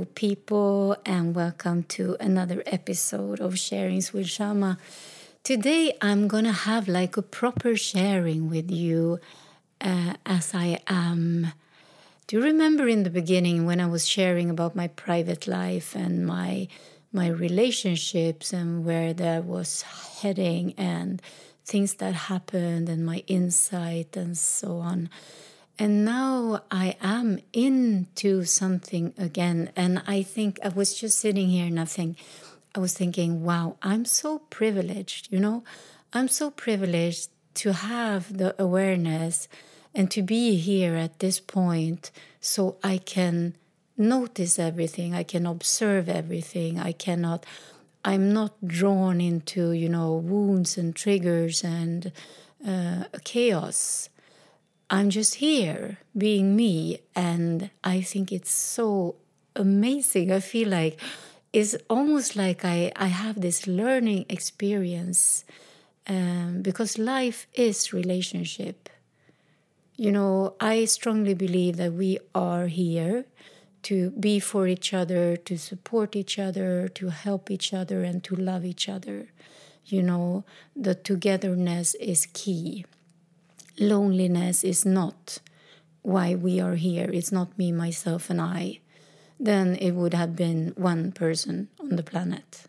people, and welcome to another episode of Sharings with Shama. Today, I'm gonna have like a proper sharing with you uh, as I am. Do you remember in the beginning when I was sharing about my private life and my my relationships and where that was heading and things that happened and my insight and so on? And now I am into something again. And I think I was just sitting here and I think, I was thinking, wow, I'm so privileged, you know? I'm so privileged to have the awareness and to be here at this point so I can notice everything, I can observe everything, I cannot. I'm not drawn into, you know, wounds and triggers and uh, chaos. I'm just here being me. And I think it's so amazing. I feel like it's almost like I, I have this learning experience um, because life is relationship. You know, I strongly believe that we are here to be for each other, to support each other, to help each other, and to love each other. You know, the togetherness is key loneliness is not why we are here, it's not me, myself, and I, then it would have been one person on the planet.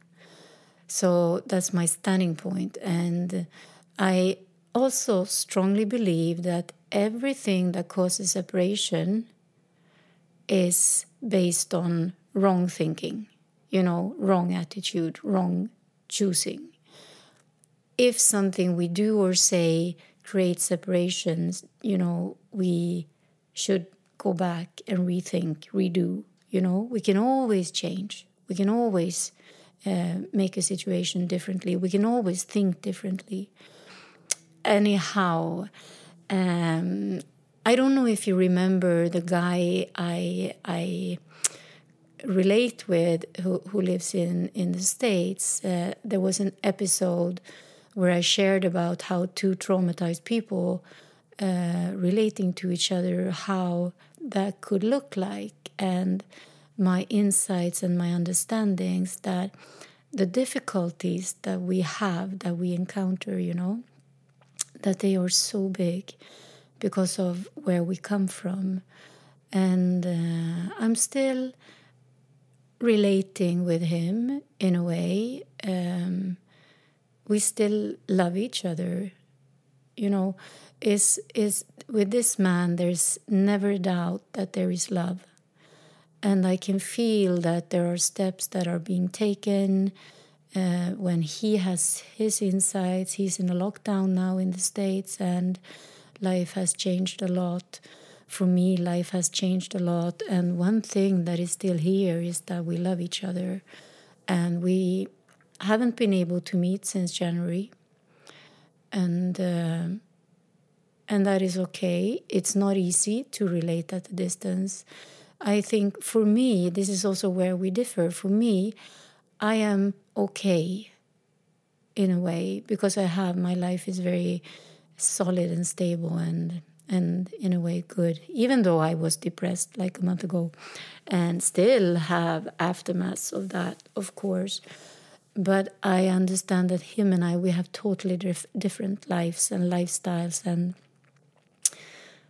So that's my standing point. And I also strongly believe that everything that causes separation is based on wrong thinking, you know, wrong attitude, wrong choosing. If something we do or say create separations, you know, we should go back and rethink, redo. You know, we can always change. We can always uh, make a situation differently. We can always think differently. Anyhow, um, I don't know if you remember the guy I I relate with who, who lives in in the states. Uh, there was an episode where I shared about how two traumatized people uh, relating to each other, how that could look like, and my insights and my understandings that the difficulties that we have, that we encounter, you know, that they are so big because of where we come from. And uh, I'm still relating with him in a way. Um, we still love each other. You know is is with this man there's never doubt that there is love. And i can feel that there are steps that are being taken uh, when he has his insights he's in a lockdown now in the states and life has changed a lot. For me life has changed a lot. And one thing that is still here is that we love each other. And we haven't been able to meet since January, and uh, and that is okay. It's not easy to relate at a distance. I think for me, this is also where we differ. For me, I am okay in a way because I have my life is very solid and stable and and in a way good even though i was depressed like a month ago and still have aftermaths of that of course but I understand that him and I we have totally dif- different lives and lifestyles. And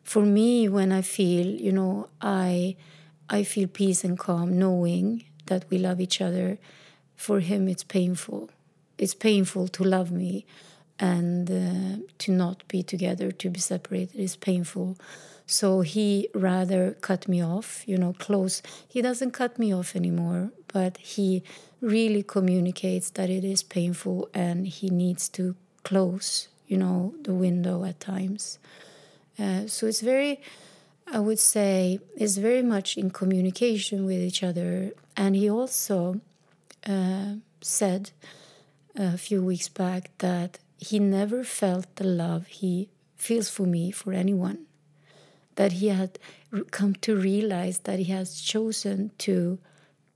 for me when I feel you know I I feel peace and calm knowing that we love each other for him it's painful. It's painful to love me and uh, to not be together to be separated. Is painful so he rather cut me off you know close he doesn't cut me off anymore but he really communicates that it is painful and he needs to close, you know, the window at times. Uh, so it's very, I would say, is very much in communication with each other. And he also uh, said a few weeks back that he never felt the love he feels for me for anyone. That he had come to realize that he has chosen to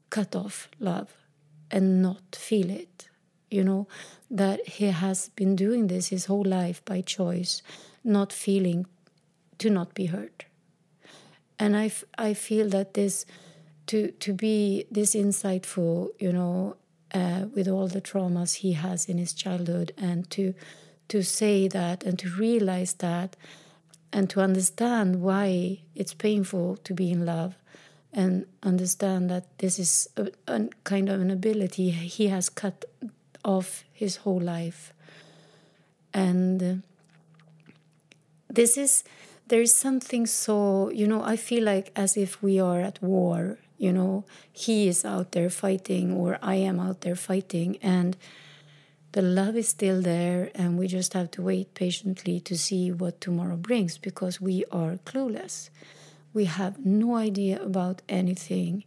cut off love and not feel it. You know, that he has been doing this his whole life by choice, not feeling to not be hurt. And I, I feel that this to to be this insightful, you know, uh, with all the traumas he has in his childhood, and to to say that and to realize that, and to understand why it's painful to be in love, and understand that this is a, a kind of an ability he has cut off his whole life, and uh, this is there is something so you know i feel like as if we are at war you know. He is out there fighting or i am out there fighting and the love is still there and we just have to wait patiently to see what tomorrow brings because we are clueless. We have no idea about anything.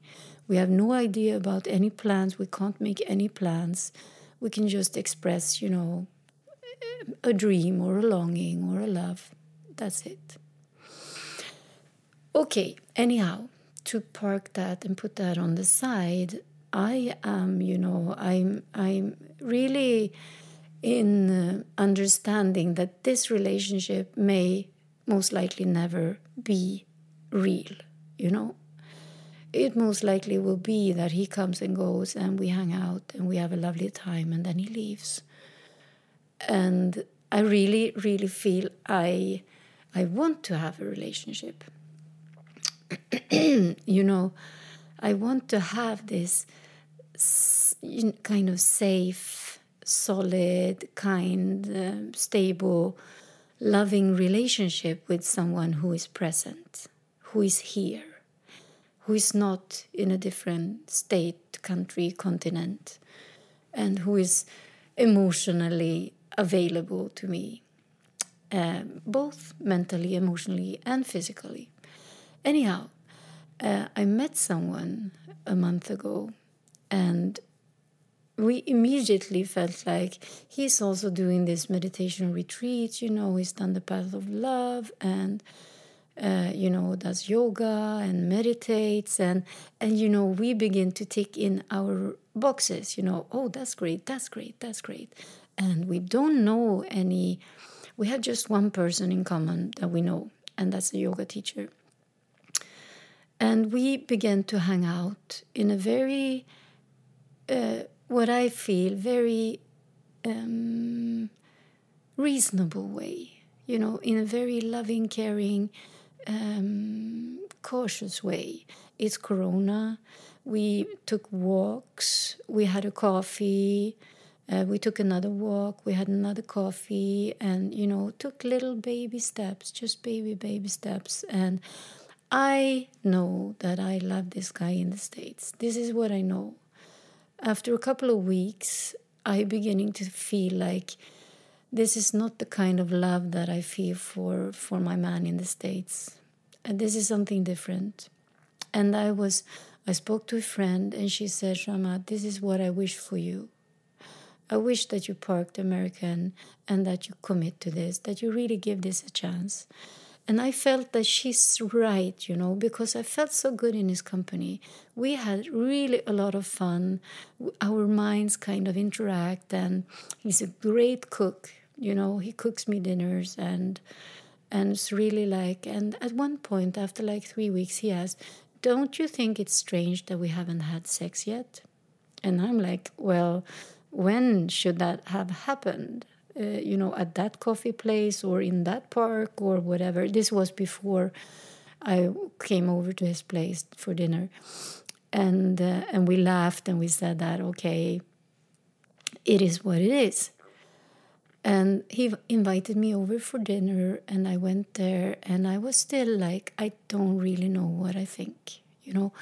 We have no idea about any plans. We can't make any plans. We can just express you know a dream or a longing or a love. That's it. Okay anyhow to park that and put that on the side, I am, you know, I'm I'm really in uh, understanding that this relationship may most likely never be real, you know. It most likely will be that he comes and goes and we hang out and we have a lovely time and then he leaves. And I really, really feel I I want to have a relationship. you know, I want to have this kind of safe, solid, kind, uh, stable, loving relationship with someone who is present, who is here, who is not in a different state, country, continent, and who is emotionally available to me, uh, both mentally, emotionally, and physically. Anyhow, uh, I met someone a month ago, and we immediately felt like he's also doing this meditation retreat. You know, he's done the path of love and. Uh, you know, does yoga and meditates, and and you know, we begin to tick in our boxes. You know, oh, that's great, that's great, that's great, and we don't know any. We have just one person in common that we know, and that's a yoga teacher. And we began to hang out in a very, uh, what I feel, very um, reasonable way, you know, in a very loving, caring, um, cautious way. It's Corona. We took walks, we had a coffee. Uh, we took another walk, we had another coffee, and you know, took little baby steps, just baby, baby steps. And I know that I love this guy in the States. This is what I know. After a couple of weeks, I beginning to feel like this is not the kind of love that I feel for for my man in the States. And this is something different. And I was I spoke to a friend and she said, Shama, this is what I wish for you. I wish that you parked American and that you commit to this, that you really give this a chance. And I felt that she's right, you know, because I felt so good in his company. We had really a lot of fun. Our minds kind of interact, and he's a great cook. You know, he cooks me dinners, and and it's really like. And at one point, after like three weeks, he asked, "Don't you think it's strange that we haven't had sex yet?" And I'm like, "Well, when should that have happened?" Uh, you know, at that coffee place or in that park or whatever. This was before I came over to his place for dinner, and uh, and we laughed and we said that okay, it is what it is. And he invited me over for dinner, and I went there, and I was still like, I don't really know what I think, you know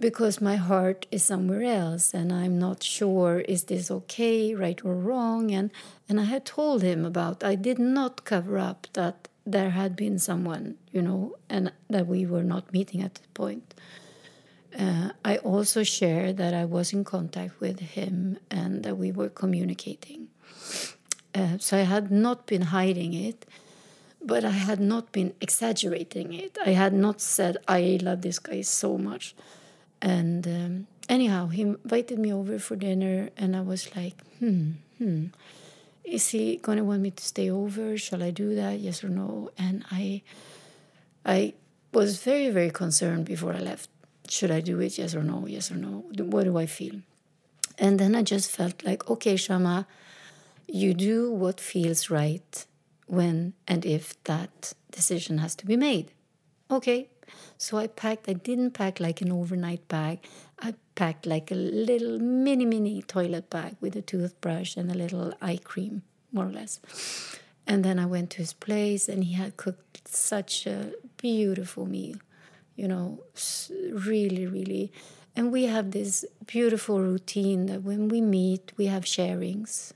because my heart is somewhere else and i'm not sure is this okay right or wrong and and i had told him about i did not cover up that there had been someone you know and that we were not meeting at the point. Uh, i also shared that i was in contact with him and that we were communicating. Uh, so i had not been hiding it but i had not been exaggerating it. I had not said i love this guy so much and um, anyhow, he invited me over for dinner, and I was like, hmm, hmm. Is he gonna want me to stay over? Shall I do that? Yes or no? And I, I was very, very concerned before I left. should I do it? Yes or no? Yes or no? What do I feel? And then I just felt like, okay, Shama, you do what feels right when and if that decision has to be made. Okay. So I packed, I didn't pack like an overnight bag. I packed like a little mini, mini toilet bag with a toothbrush and a little eye cream, more or less. And then I went to his place and he had cooked such a beautiful meal, you know, really, really. And we have this beautiful routine that when we meet, we have sharings.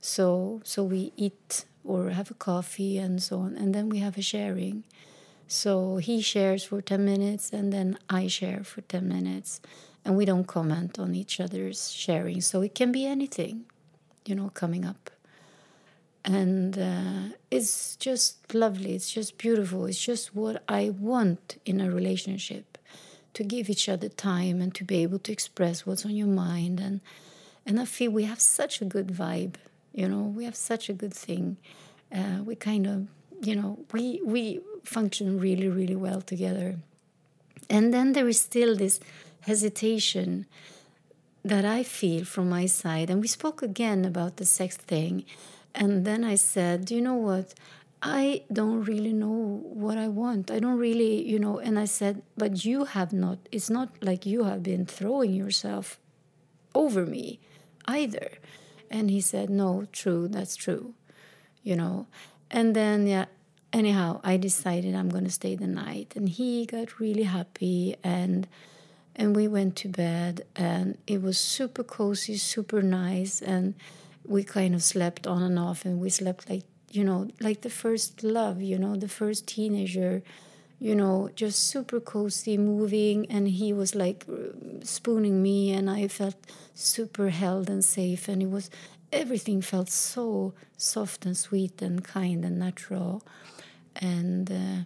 So, so we eat or have a coffee and so on, and then we have a sharing. So he shares for 10 minutes and then I share for 10 minutes. And we don't comment on each other's sharing. So it can be anything, you know, coming up. And uh, it's just lovely. It's just beautiful. It's just what I want in a relationship to give each other time and to be able to express what's on your mind. And, and I feel we have such a good vibe, you know, we have such a good thing. Uh, we kind of, you know, we, we function really, really well together. And then there is still this hesitation that I feel from my side. And we spoke again about the sex thing. And then I said, you know what? I don't really know what I want. I don't really, you know. And I said, but you have not, it's not like you have been throwing yourself over me either. And he said, no, true, that's true, you know. And then, yeah, anyhow, I decided I'm going to stay the night, and he got really happy, and and we went to bed, and it was super cozy, super nice, and we kind of slept on and off, and we slept like you know, like the first love, you know, the first teenager, you know, just super cozy, moving, and he was like uh, spooning me, and I felt super held and safe, and it was everything felt so soft and sweet and kind and natural and uh,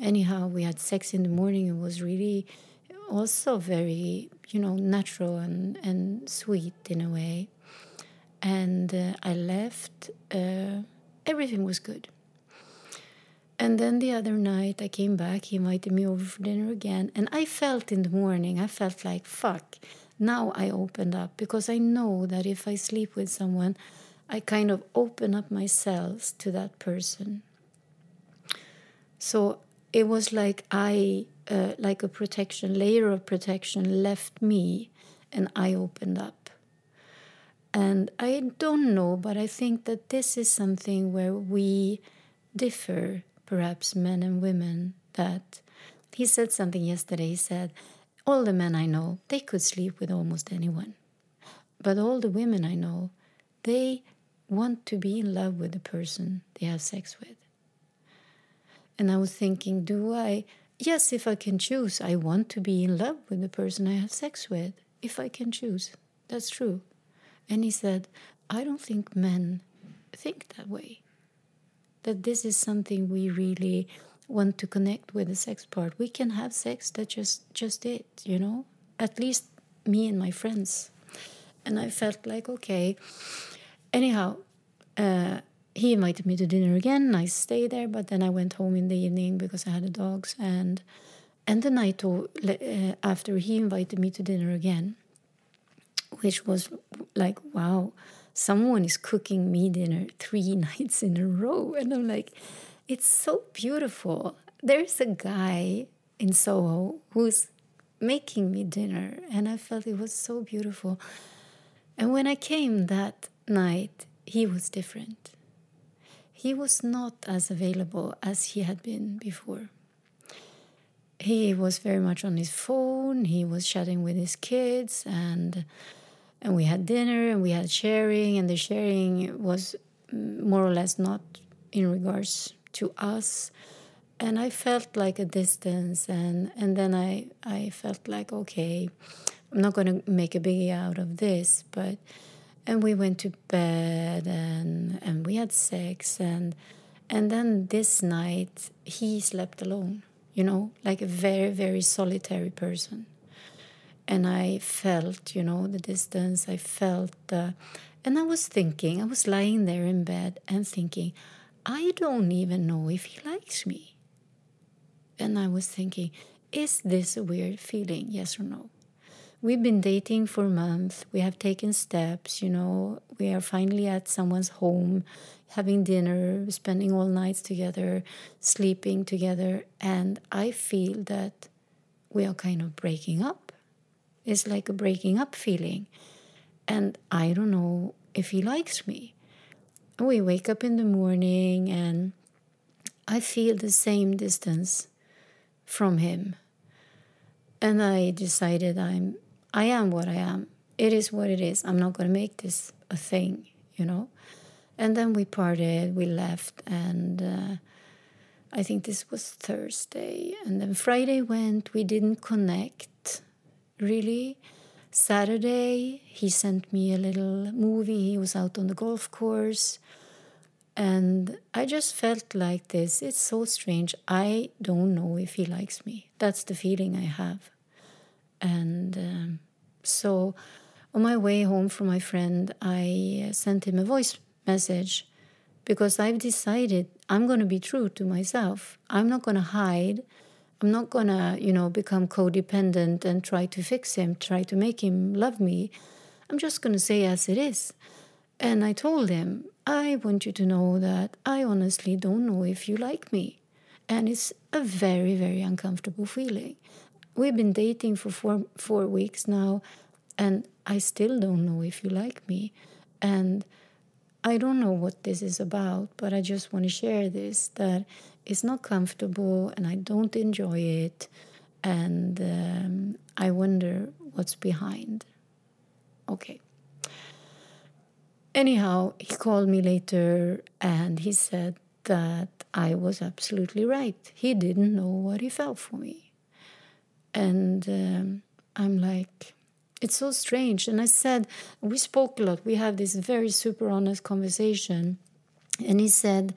anyhow we had sex in the morning. It was really also very you know natural and, and sweet in a way. And uh, i left uh, everything was good. And then the other night i came back he invited me over for dinner again. And i felt in the morning i felt like fuck now i opened up. Because i know that if i sleep with someone i kind of open up myself to that person so it was like I, uh, like a protection, layer of protection left me and I opened up. And I don't know, but I think that this is something where we differ, perhaps men and women. That he said something yesterday. He said, All the men I know, they could sleep with almost anyone. But all the women I know, they want to be in love with the person they have sex with. And I was thinking, do I? Yes, if I can choose, I want to be in love with the person I have sex with. If I can choose, that's true. And he said, I don't think men think that way. That this is something we really want to connect with the sex part. We can have sex, that's just just it, you know? At least me and my friends. And I felt like, okay. Anyhow, uh, he invited me to dinner again. I stayed there, but then I went home in the evening because I had the dogs. And and the night uh, after, he invited me to dinner again, which was like, wow, someone is cooking me dinner three nights in a row, and I'm like, it's so beautiful. There's a guy in Soho who's making me dinner, and I felt it was so beautiful. And when I came that night, he was different he was not as available as he had been before. He was very much on his phone, he was chatting with his kids and and we had dinner and we had sharing and the sharing was more or less not in regards to us and I felt like a distance and and then I I felt like okay I'm not going to make a biggie out of this but and we went to bed and and we had sex and and then this night he slept alone you know like a very very solitary person and i felt you know the distance i felt uh, and i was thinking i was lying there in bed and thinking i don't even know if he likes me and i was thinking is this a weird feeling? Yes or no? We've been dating for months. We have taken steps, you know. We are finally at someone's home, having dinner, spending all nights together, sleeping together. And I feel that we are kind of breaking up. It's like a breaking up feeling. And I don't know if he likes me. We wake up in the morning and I feel the same distance from him. And I decided I'm I am what I am. It is what it is. I'm not going to make this a thing, you know. And then we parted, we left, and uh, I think this was Thursday. And then Friday went, we didn't connect really. Saturday, he sent me a little movie. He was out on the golf course. And I just felt like this. It's so strange. I don't know if he likes me. That's the feeling I have. And um, so on my way home from my friend, I uh, sent him a voice message because I've decided I'm going to be true to myself. I'm not going to hide. I'm not going to, you know, become codependent and try to fix him, try to make him love me. I'm just going to say as it is. And I told him, I want you to know that I honestly don't know if you like me. And it's a very, very uncomfortable feeling. We've been dating for four, four weeks now, and I still don't know if you like me. And I don't know what this is about, but I just want to share this that it's not comfortable and I don't enjoy it. And um, I wonder what's behind. Okay. Anyhow, he called me later and he said that I was absolutely right. He didn't know what he felt for me. And um, I'm like, it's so strange. And I said, we spoke a lot. We have this very super honest conversation. And he said,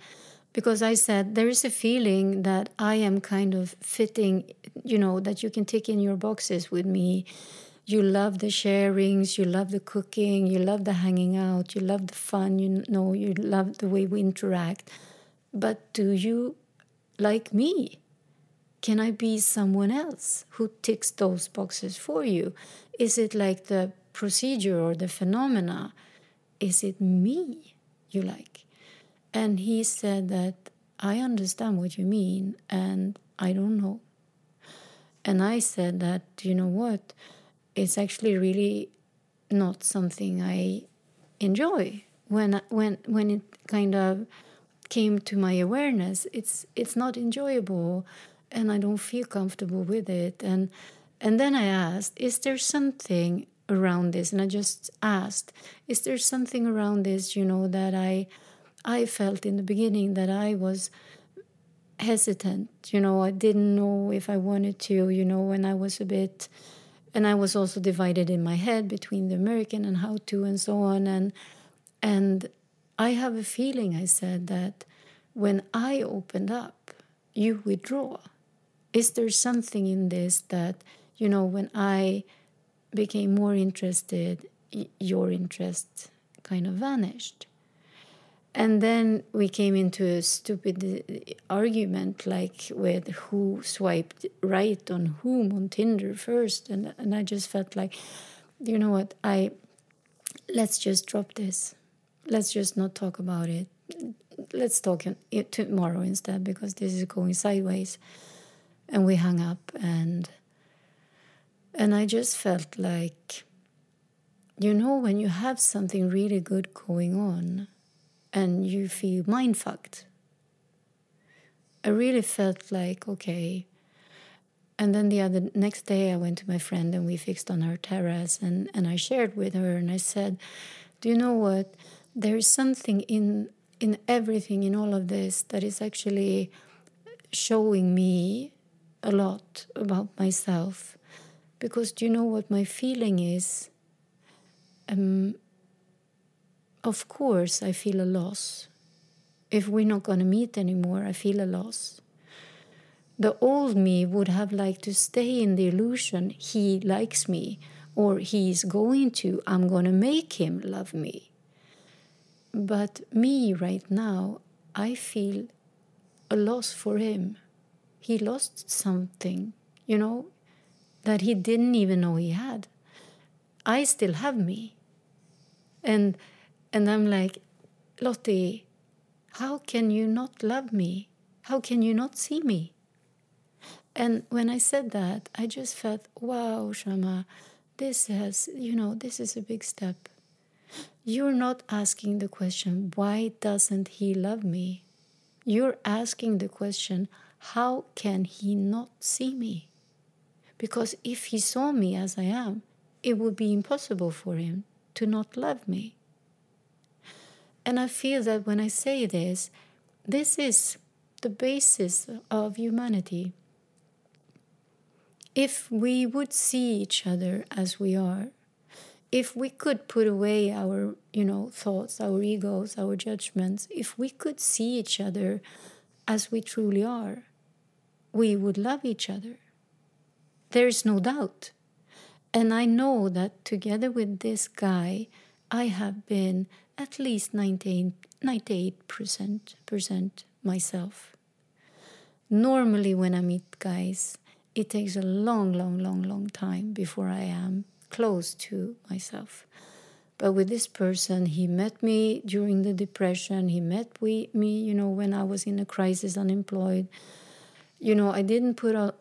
because I said, there is a feeling that I am kind of fitting, you know, that you can tick in your boxes with me. You love the sharings, you love the cooking, you love the hanging out, you love the fun, you know, you love the way we interact. But do you like me? Can I be someone else who ticks those boxes for you? Is it like the procedure or the phenomena? Is it me you like? And he said that I understand what you mean and I don't know. And I said that, you know what? It's actually really not something I enjoy. When when when it kind of came to my awareness, it's it's not enjoyable and I don't feel comfortable with it. And and then I asked, is there something around this? And I just asked, is there something around this, you know, that I I felt in the beginning that I was hesitant, you know, I didn't know if I wanted to, you know, when I was a bit and I was also divided in my head between the American and how to and so on and and I have a feeling I said that when I opened up, you withdraw is there something in this that you know when i became more interested your interest kind of vanished? And then we came into a stupid uh, argument like with who swiped right on whom on tinder first and, and i just felt like you know what i let's just drop this. Let's just not talk about it. Let's talk tomorrow instead because this is going sideways and we hung up and and I just felt like you know when you have something really good going on and you feel mind fucked I really felt like okay. And then the other next day I went to my friend and we fixed on her terrace and and I shared with her and I said do you know what? There is something in in everything in all of this that is actually showing me a lot about myself because do you know what my feeling is? Um, of course, I feel a loss. If we're not going to meet anymore, I feel a loss. The old me would have liked to stay in the illusion he likes me or he's going to, I'm going to make him love me. But me right now, I feel a loss for him he lost something you know, that he didn't even know he had. I still have me. And and I'm like, Lottie, how can you not love me? How can you not see me? And when I said that, I just felt, wow, Shama, this has, you know, this is a big step. You're not asking the question, why doesn't he love me? You're asking the question, how can he not see me? Because if he saw me as I am, it would be impossible for him to not love me. And I feel that when I say this, this is the basis of humanity. If we would see each other as we are, if we could put away our, you know, thoughts, our egos, our judgments, if we could see each other as we truly are, we would love each other. There is no doubt. And I know that together with this guy, I have been at least 98, 98% myself. Normally, when I meet guys, it takes a long, long, long, long time before I am close to myself. But with this person, he met me during the depression. He met me, you know, when I was in a crisis, unemployed. You know, I didn't put on,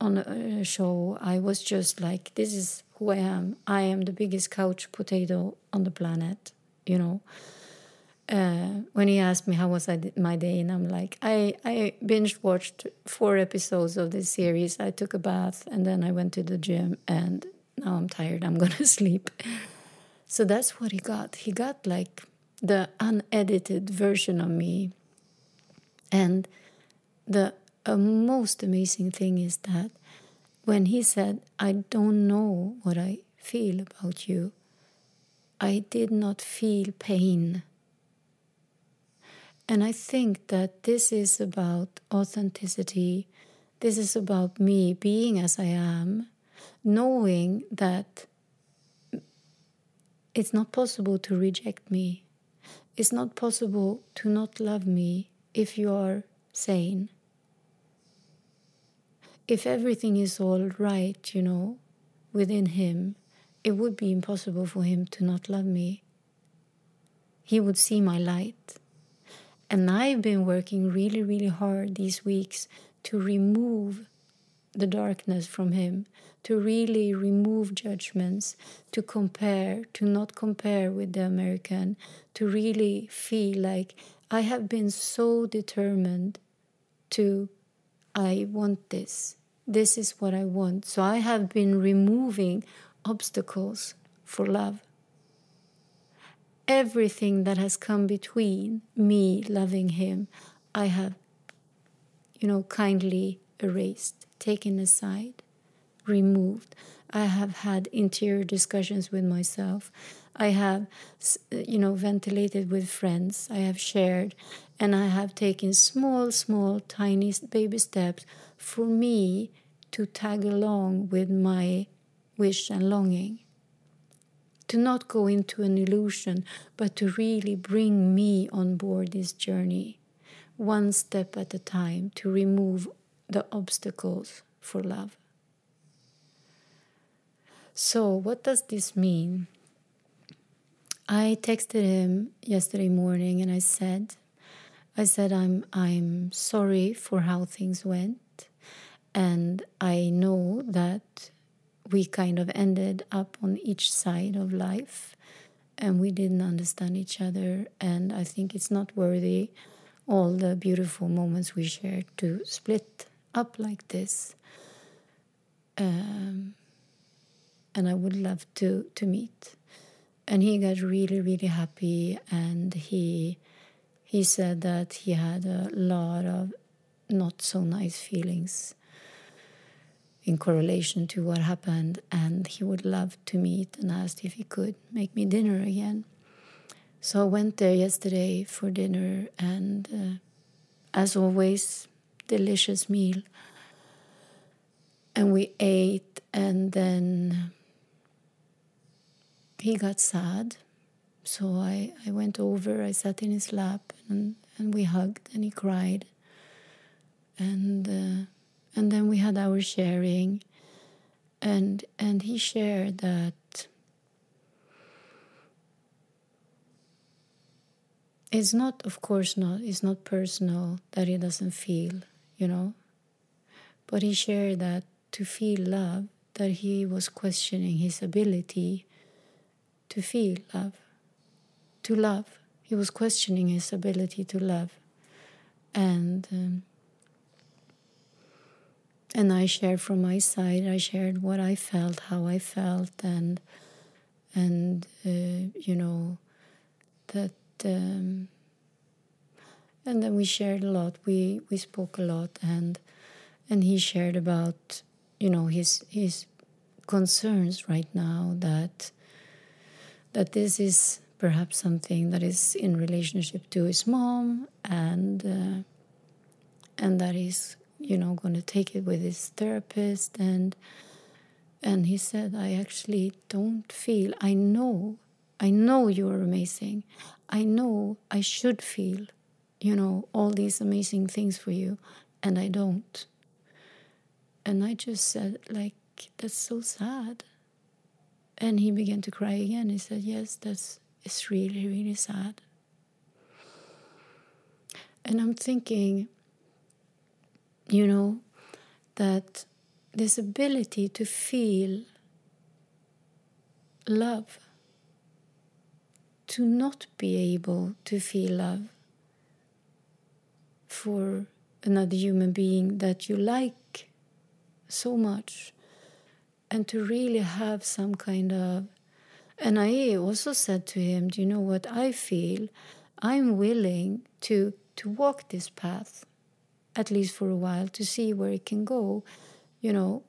on a show. I was just like, this is who I am. I am the biggest couch potato on the planet, you know. Uh, when he asked me how was I my day, and I'm like, I, I binge watched four episodes of this series. I took a bath and then I went to the gym, and now I'm tired. I'm gonna sleep. So that's what he got. He got like the unedited version of me. And the uh, most amazing thing is that when he said, I don't know what I feel about you, I did not feel pain. And I think that this is about authenticity. This is about me being as I am, knowing that it's not possible to reject me. It's not possible to not love me if you are sane if everything is all right, you know, within him, it would be impossible for him to not love me. He would see my light. And I've been working really, really hard these weeks to remove the darkness from him, to really remove judgments, to compare, to not compare with the American, to really feel like I have been so determined to, I want this. This is what I want. So I have been removing obstacles for love. Everything that has come between me loving him, I have, you know, kindly erased, taken aside, removed. I have had interior discussions with myself. I have, you know, ventilated with friends. I have shared, and I have taken small, small, tiny baby steps for me to tag along with my wish and longing. To not go into an illusion, but to really bring me on board this journey, one step at a time, to remove the obstacles for love. So, what does this mean? I texted him yesterday morning and I said, I said I'm I'm sorry for how things went. And I know that we kind of ended up on each side of life and we didn't understand each other. And I think it's not worthy all the beautiful moments we shared to split up like this. Um, and I would love to, to meet. And he got really, really happy, and he he said that he had a lot of not so nice feelings in correlation to what happened, and he would love to meet and asked if he could make me dinner again. So I went there yesterday for dinner, and uh, as always, delicious meal. And we ate, and then he got sad. So I, I went over, I sat in his lap, and, and we hugged, and he cried. And uh, and then we had our sharing. And and he shared that it's not of course not it's not personal that he doesn't feel you know. But he shared that to feel love that he was questioning his ability to feel love to love. He was questioning his ability to love. And um, and I shared from my side. I shared what I felt, how I felt, and and uh, you know that. Um, and then we shared a lot. We we spoke a lot, and and he shared about you know his his concerns right now that that this is perhaps something that is in relationship to his mom and uh, and that he's you know going to take it with his therapist and and he said i actually don't feel i know i know you are amazing. I know i should feel you know all these amazing things for you and i don't. And i just said like that's so sad. And he began to cry again. He said yes that's it's really really sad. And i'm thinking you know, that this ability to feel love, to not be able to feel love for another human being that you like so much, and to really have some kind of. And I also said to him, Do you know what I feel? I'm willing to, to walk this path at least for a while, to see where it can go, you know,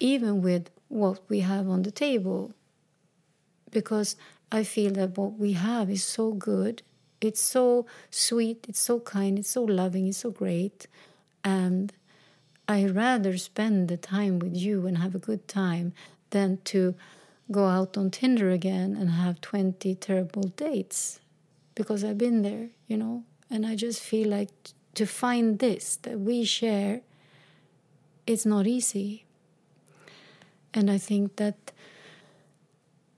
even with what we have on the table. Because I feel that what we have is so good, it's so sweet, it's so kind, it's so loving, it's so great. And I rather spend the time with you and have a good time than to go out on Tinder again and have 20 terrible dates because I've been there, you know, and I just feel like to find this that we share, it's not easy. And I think that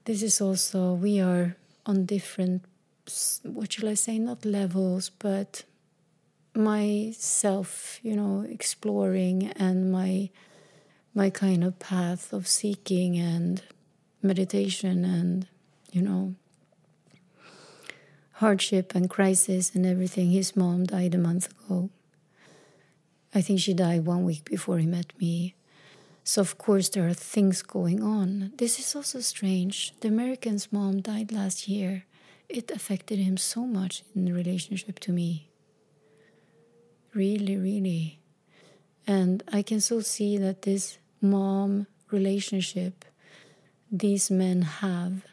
this is also, we are on different, what shall I say, not levels, but myself, you know, exploring and my my kind of path of seeking and meditation and you know hardship and crisis and everything. His mom died a month ago. I think she died one week before he met me. So, of course, there are things going on. This is also strange. The American's mom died last year. It affected him so much in relationship to me. Really, really. And I can so see that this mom relationship these men have,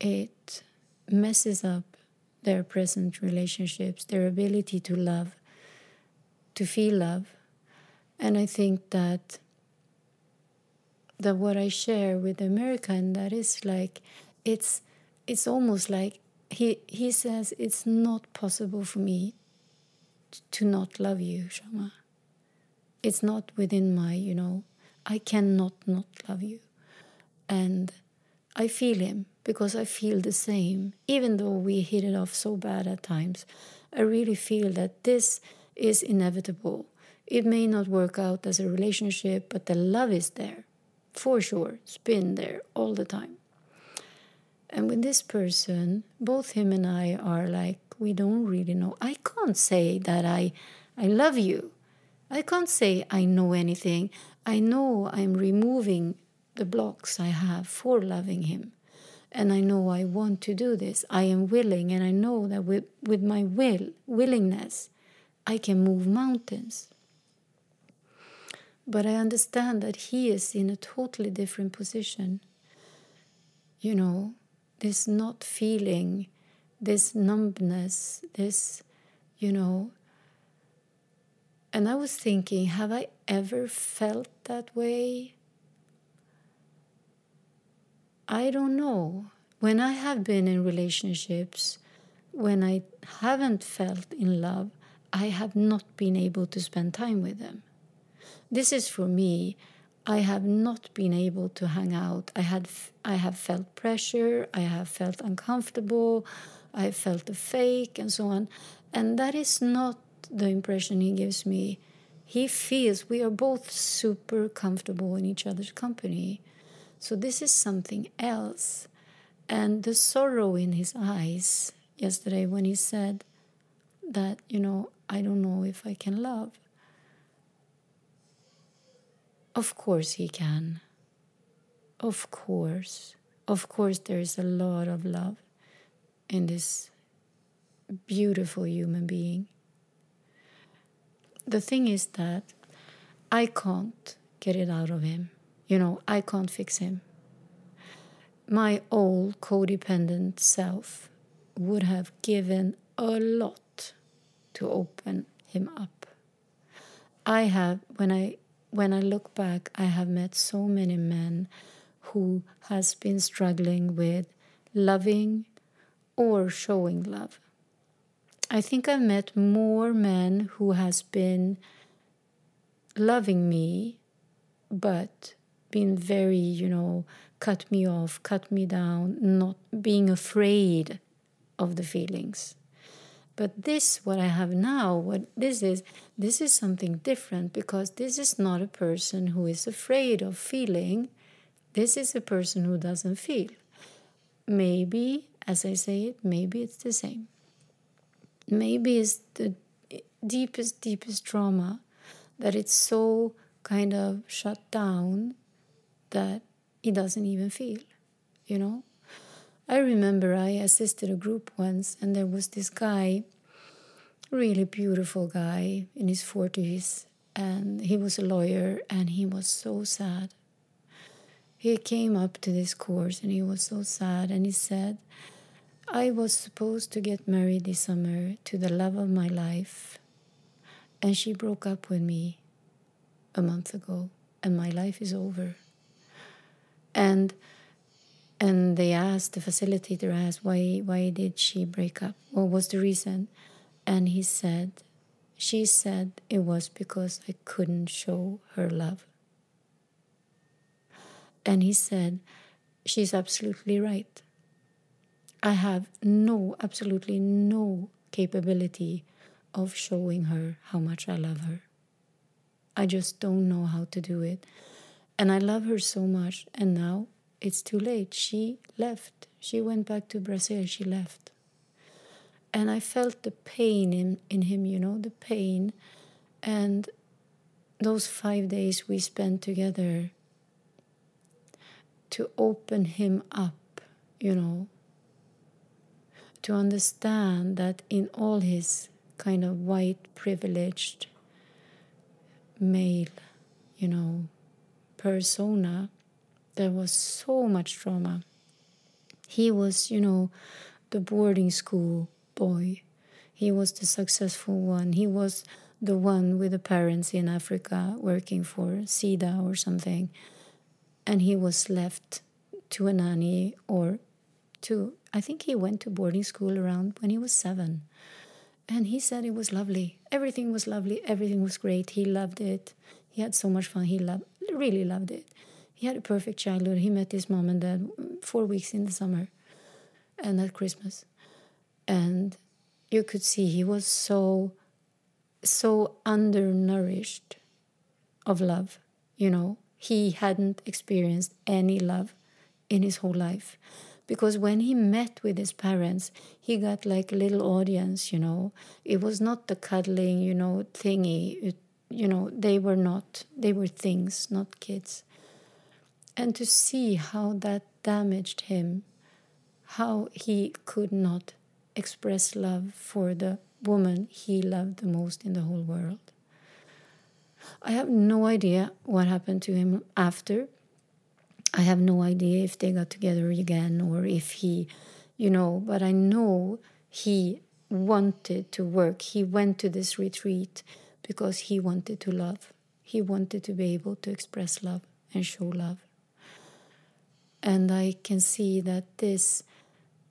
it messes up their present relationships, their ability to love, to feel love. And I think that that what I share with the American that is like it's it's almost like he he says it's not possible for me to not love you, Shama. It's not within my, you know, I cannot not love you. And I feel him because I feel the same. Even though we hit it off so bad at times, I really feel that this is inevitable. It may not work out as a relationship, but the love is there for sure. It's been there all the time. And with this person, both him and I are like, we don't really know. I can't say that I, I love you. I can't say I know anything. I know I'm removing the blocks I have for loving him and I know I want to do this. I am willing, and I know that with, with my will, willingness, I can move mountains. But I understand that he is in a totally different position. You know, this not feeling, this numbness, this, you know. And I was thinking, have I ever felt that way? I don't know. When I have been in relationships, when I haven't felt in love, I have not been able to spend time with them. This is for me. I have not been able to hang out. I had I have felt pressure, I have felt uncomfortable, I felt the fake and so on. And that is not the impression he gives me. He feels we are both super comfortable in each other's company. So this is something else. And the sorrow in his eyes yesterday when he said that, you know, I don't know if I can love. Of course he can. Of course. Of course, there is a lot of love in this beautiful human being. The thing is that I can't get it out of him. You know, I can't fix him. My old codependent self would have given a lot to open him up. I have when I when I look back, I have met so many men who has been struggling with loving or showing love. I think I've met more men who has been loving me but been very, you know, cut me off, cut me down, not being afraid of the feelings. But this, what I have now, what this is, this is something different because this is not a person who is afraid of feeling. This is a person who doesn't feel. Maybe, as I say it, maybe it's the same. Maybe it's the deepest, deepest trauma that it's so kind of shut down that he doesn't even feel, you know? I remember I assisted a group once, and there was this guy, really beautiful guy in his 40s, and he was a lawyer, and he was so sad. He came up to this course, and he was so sad, and he said, I was supposed to get married this summer to the love of my life, and she broke up with me a month ago, and my life is over. And and they asked the facilitator asked why why did she break up? What was the reason? And he said, she said it was because I couldn't show her love. And he said, she's absolutely right. I have no, absolutely no capability of showing her how much I love her. I just don't know how to do it. And I love her so much. And now it's too late. She left. She went back to Brazil. She left. And I felt the pain in, in him, you know, the pain. And those five days we spent together to open him up, you know, to understand that in all his kind of white privileged male, you know, persona, there was so much trauma. He was, you know, the boarding school boy. He was the successful one. He was the one with the parents in Africa working for SIDA or something. And he was left to a nanny or to, I think he went to boarding school around when he was seven. And he said it was lovely. Everything was lovely. Everything was great. He loved it. He had so much fun. He loved, really loved it. He had a perfect childhood. He met his mom and dad four weeks in the summer and at Christmas. And you could see he was so, so undernourished of love. You know, he hadn't experienced any love in his whole life. Because when he met with his parents, he got like a little audience, you know. It was not the cuddling, you know, thingy. You know they were not they were things not kids. And to see how that damaged him how he could not express love for the woman he loved the most in the whole world. I have no idea what happened to him after. I have no idea if they got together again or if he you know but i know he wanted to work. He went to this retreat because he wanted to love. He wanted to be able to express love and show love. And I can see that this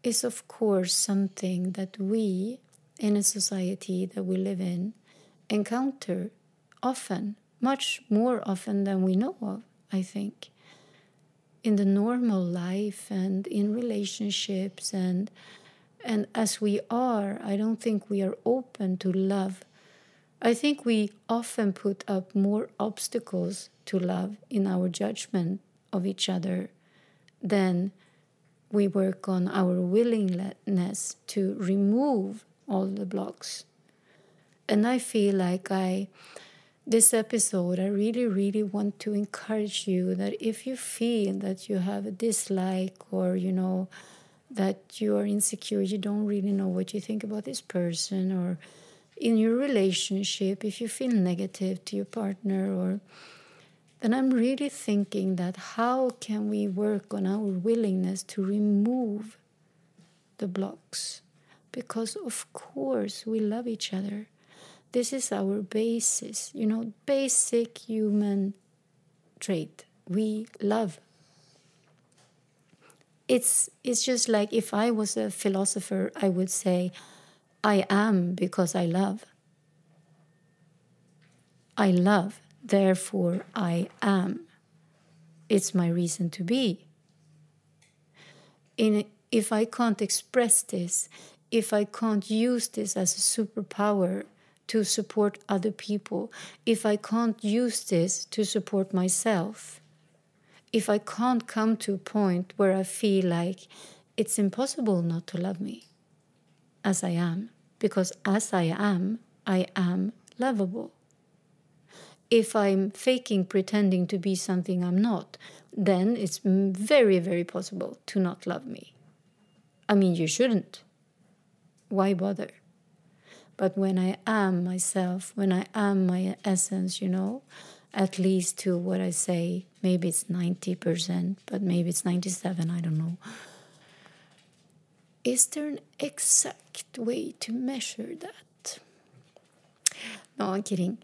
is, of course, something that we in a society that we live in encounter often much more often than we know of, I think. In the normal life and in relationships and and as we are, I don't think we are open to love. I think we often put up more obstacles to love in our judgment of each other than we work on our willingness to remove all the blocks. And I feel like I, this episode, I really, really want to encourage you that if you feel that you have a dislike or, you know, that you are insecure, you don't really know what you think about this person, or in your relationship, if you feel negative to your partner, or then I'm really thinking that how can we work on our willingness to remove the blocks? Because, of course, we love each other. This is our basis, you know, basic human trait. We love it's it's just like if I was a philosopher, I would say, I am because I love. I love, therefore I am. It's my reason to be. In if I can't express this, if I can't use this as a superpower to support other people, if I can't use this to support myself, if I can't come to a point where I feel like it's impossible not to love me as I am, because as I am, I am lovable. If I'm faking, pretending to be something I'm not, then it's very, very possible to not love me. I mean, you shouldn't. Why bother? But when I am myself, when I am my essence, you know, at least to what I say. Maybe it's 90%, but maybe it's 97, I don't know. Is there an exact way to measure that? No, I'm kidding.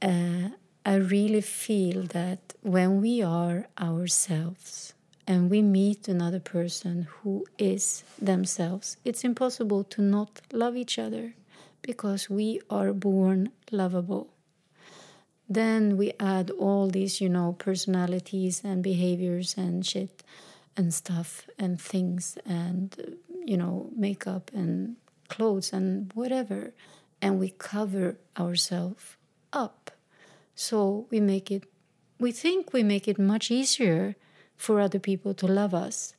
Uh, I really feel that when we are ourselves and we meet another person who is themselves, it's impossible to not love each other because we are born lovable then we add all these you know personalities and behaviors and shit and stuff and things and you know makeup and clothes and whatever and we cover ourselves up. So we make it we think we make it much easier for other people to love us.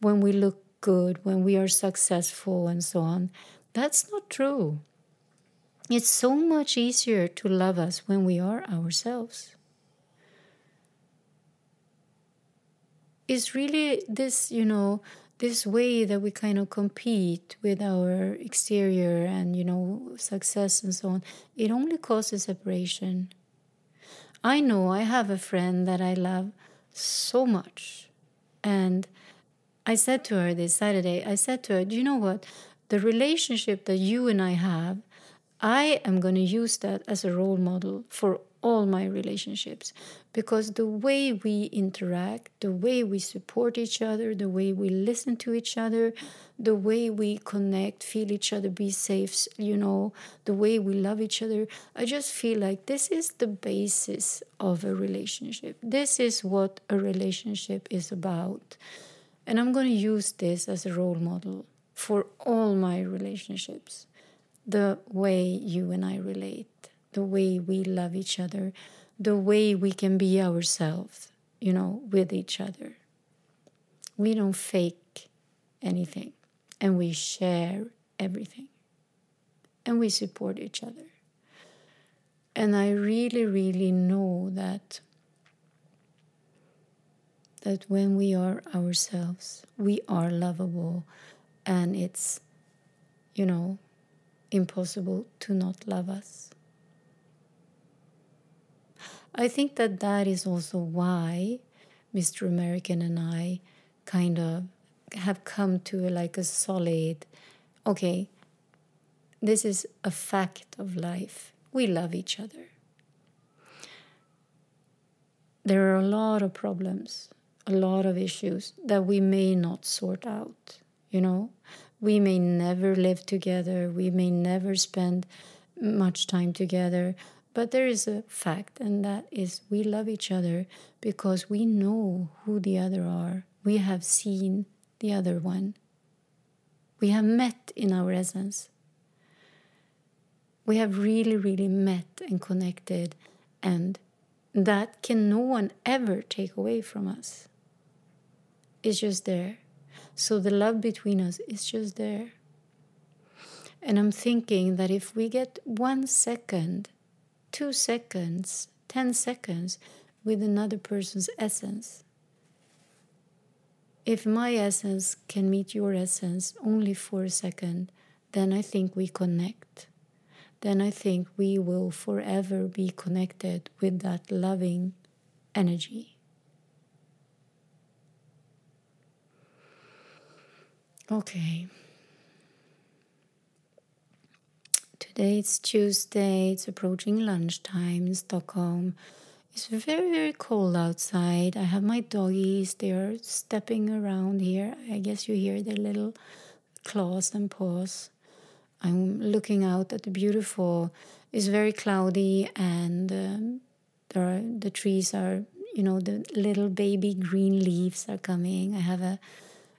When we look good when we are successful and so on. That's not true. It's so much easier to love us when we are ourselves. It's really this, you know, this way that we kind of compete with our exterior and, you know, success and so on. It only causes separation. I know I have a friend that I love so much. And I said to her this Saturday, I said to her, Do you know what? The relationship that you and I have I am going to use that as a role model for all my relationships because the way we interact, the way we support each other, the way we listen to each other, the way we connect, feel each other, be safe, you know, the way we love each other, I just feel like this is the basis of a relationship. This is what a relationship is about. And I'm going to use this as a role model for all my relationships the way you and I relate, the way we love each other, the way we can be ourselves, you know, with each other. We don't fake anything and we share everything and we support each other. And I really, really know that that when we are ourselves, we are lovable and it's, you know, impossible to not love us. I think that that is also why Mr. American and I kind of have come to like a solid okay, this is a fact of life. We love each other. There are a lot of problems, a lot of issues that we may not sort out, you know? we may never live together, we may never spend much time together, But there is a fact, and that is we love each other because we know who the other are. We have seen the other one. We have met in our essence. We have really, really met and connected, and that can no one ever take away from us. It's just there. So the love between us is just there. And I'm thinking that if we get one second, two seconds, 10 seconds with another person's essence, if my essence can meet your essence only for a second, then I think we connect. Then I think we will forever be connected with that loving energy. Okay. Today it's Tuesday, it's approaching lunchtime in Stockholm. It's very, very cold outside. I have my doggies, they are stepping around here. I guess you hear their little claws and paws. I'm looking out at the beautiful, it's very cloudy, and um, there are, the trees are, you know, the little baby green leaves are coming. I have a,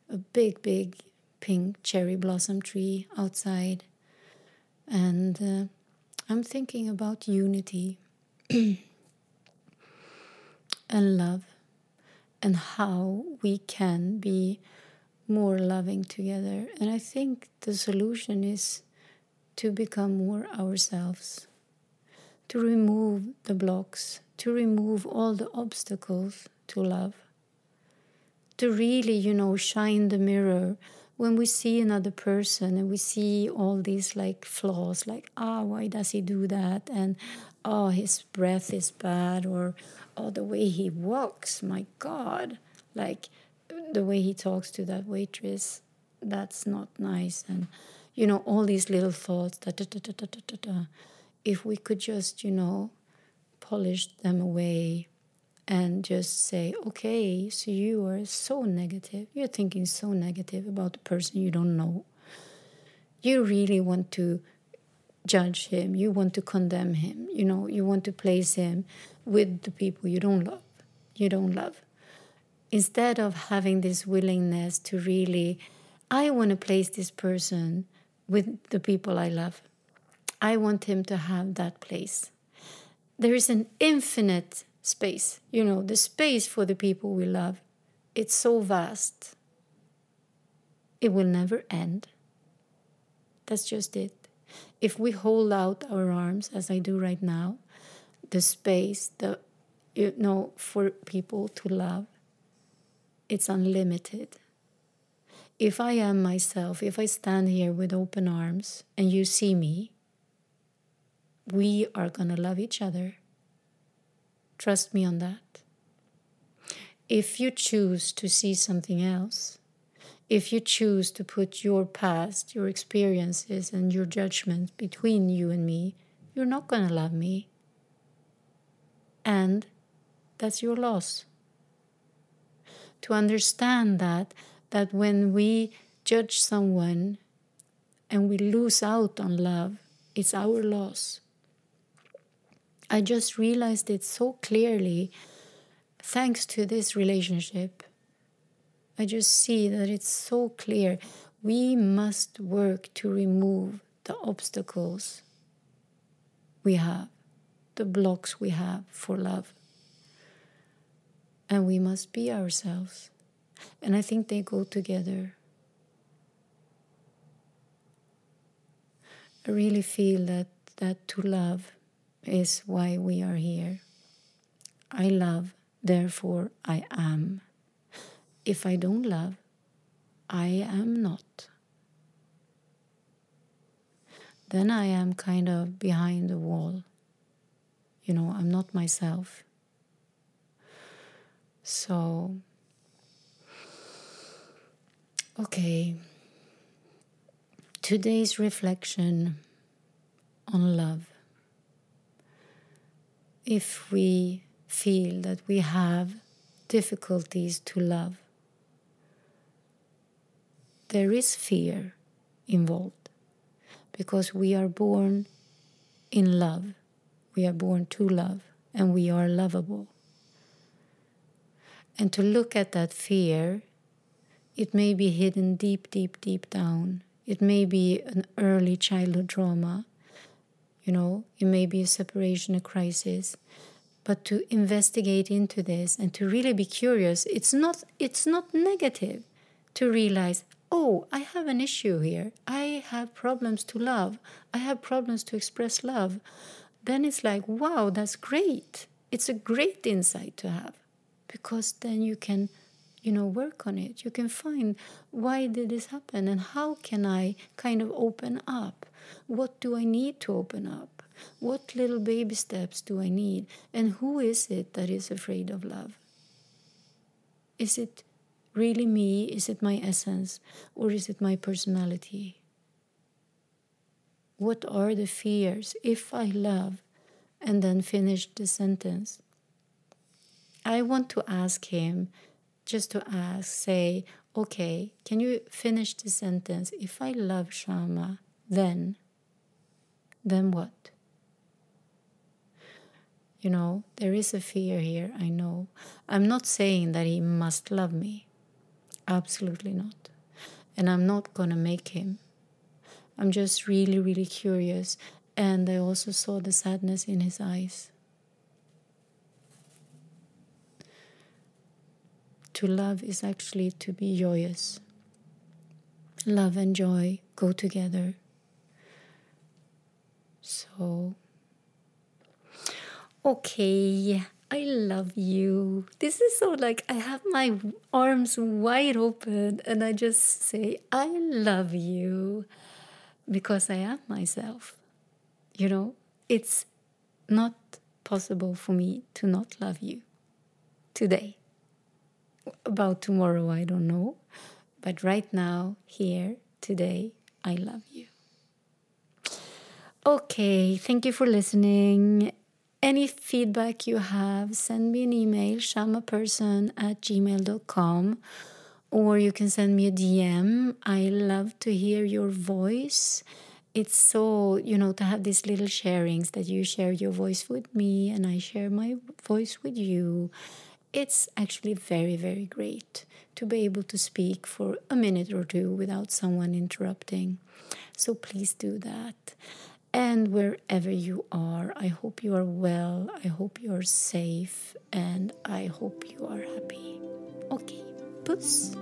a big, big pink cherry blossom tree outside. And uh, I'm thinking about unity and love and how we can be more loving together. And I think the solution is to become more ourselves, to remove the blocks, to remove all the obstacles to love, to really, you know, shine the mirror when we see another person and we see all these like flaws like ah oh, why does he do that? and oh his breath is bad or oh the way he walks my god like the way he talks to that waitress that's not nice. And you know all these little thoughts da, da, da, if we could just you know polish them away and just say, okay, so you are so negative. You're thinking so negative about the person you don't know. You really want to judge him. You want to condemn him. You know, you want to place him with the people you don't love. You don't love. Instead of having this willingness to really, I want to place this person with the people I love. I want him to have that place. There is an infinite space. You know, the space for the people we love. It's so vast. It will never end. That's just it. If we hold out our arms, as I do right now, the space, the you know, for people to love, it's unlimited. If I am myself, if I stand here with open arms and you see me, we are going to love each other Trust me on that. If you choose to see something else, if you choose to put your past, your experiences, and your judgment between you and me, you're not going to love me. And that's your loss. To understand that, that when we judge someone and we lose out on love, it's our loss. I just realized it so clearly thanks to this relationship. I just see that it's so clear. We must work to remove the obstacles we have, the blocks we have for love. And we must be ourselves. And I think they go together. I really feel that, that to love is why we are here. I love, therefore I am. If I don't love, I am not. Then I am kind of behind the wall. You know, I'm not myself. So, okay. Today's reflection on love if we feel that we have difficulties to love. There is fear involved because we are born in love. We are born to love and we are lovable. And to look at that fear, it may be hidden deep, deep, deep down. It may be an early childhood trauma. You know, it may be a separation, a crisis. But to investigate into this and to really be curious, it's not it's not negative to realize, oh, I have an issue here. I have problems to love. I have problems to express love. Then it's like, wow, that's great. It's a great insight to have because then you can you know work on it you can find why did this happen and how can i kind of open up what do i need to open up? What little baby steps do i need? And who is it that is afraid of love? Is it really me? Is it my essence? Or is it my personality? What are the fears if i love and then finish the sentence? I want to ask him just to ask, say, okay, can you finish the sentence? If I love Shama, then, then what? You know, there is a fear here, I know. I'm not saying that he must love me. Absolutely not. And I'm not to make him. I'm just really, really curious. And I also saw the sadness in his eyes. to love is actually to be joyous. Love and joy go together. So, okay, I love you. This is so like I have my arms wide open and I just say, I love you because I am myself. You know, it's not possible for me to not love you today. About tomorrow, I don't know. But right now, here, today, I love you. Okay, thank you for listening. Any feedback you have, send me an email, shamaperson at gmail.com, or you can send me a DM. I love to hear your voice. It's so, you know, to have these little sharings that you share your voice with me and I share my voice with you it's actually very, very great to be able to speak for a minute or two without someone interrupting. So please do that. And wherever you are, I hope you are well, I hope you are safe, and I hope you are happy. Okay, puss.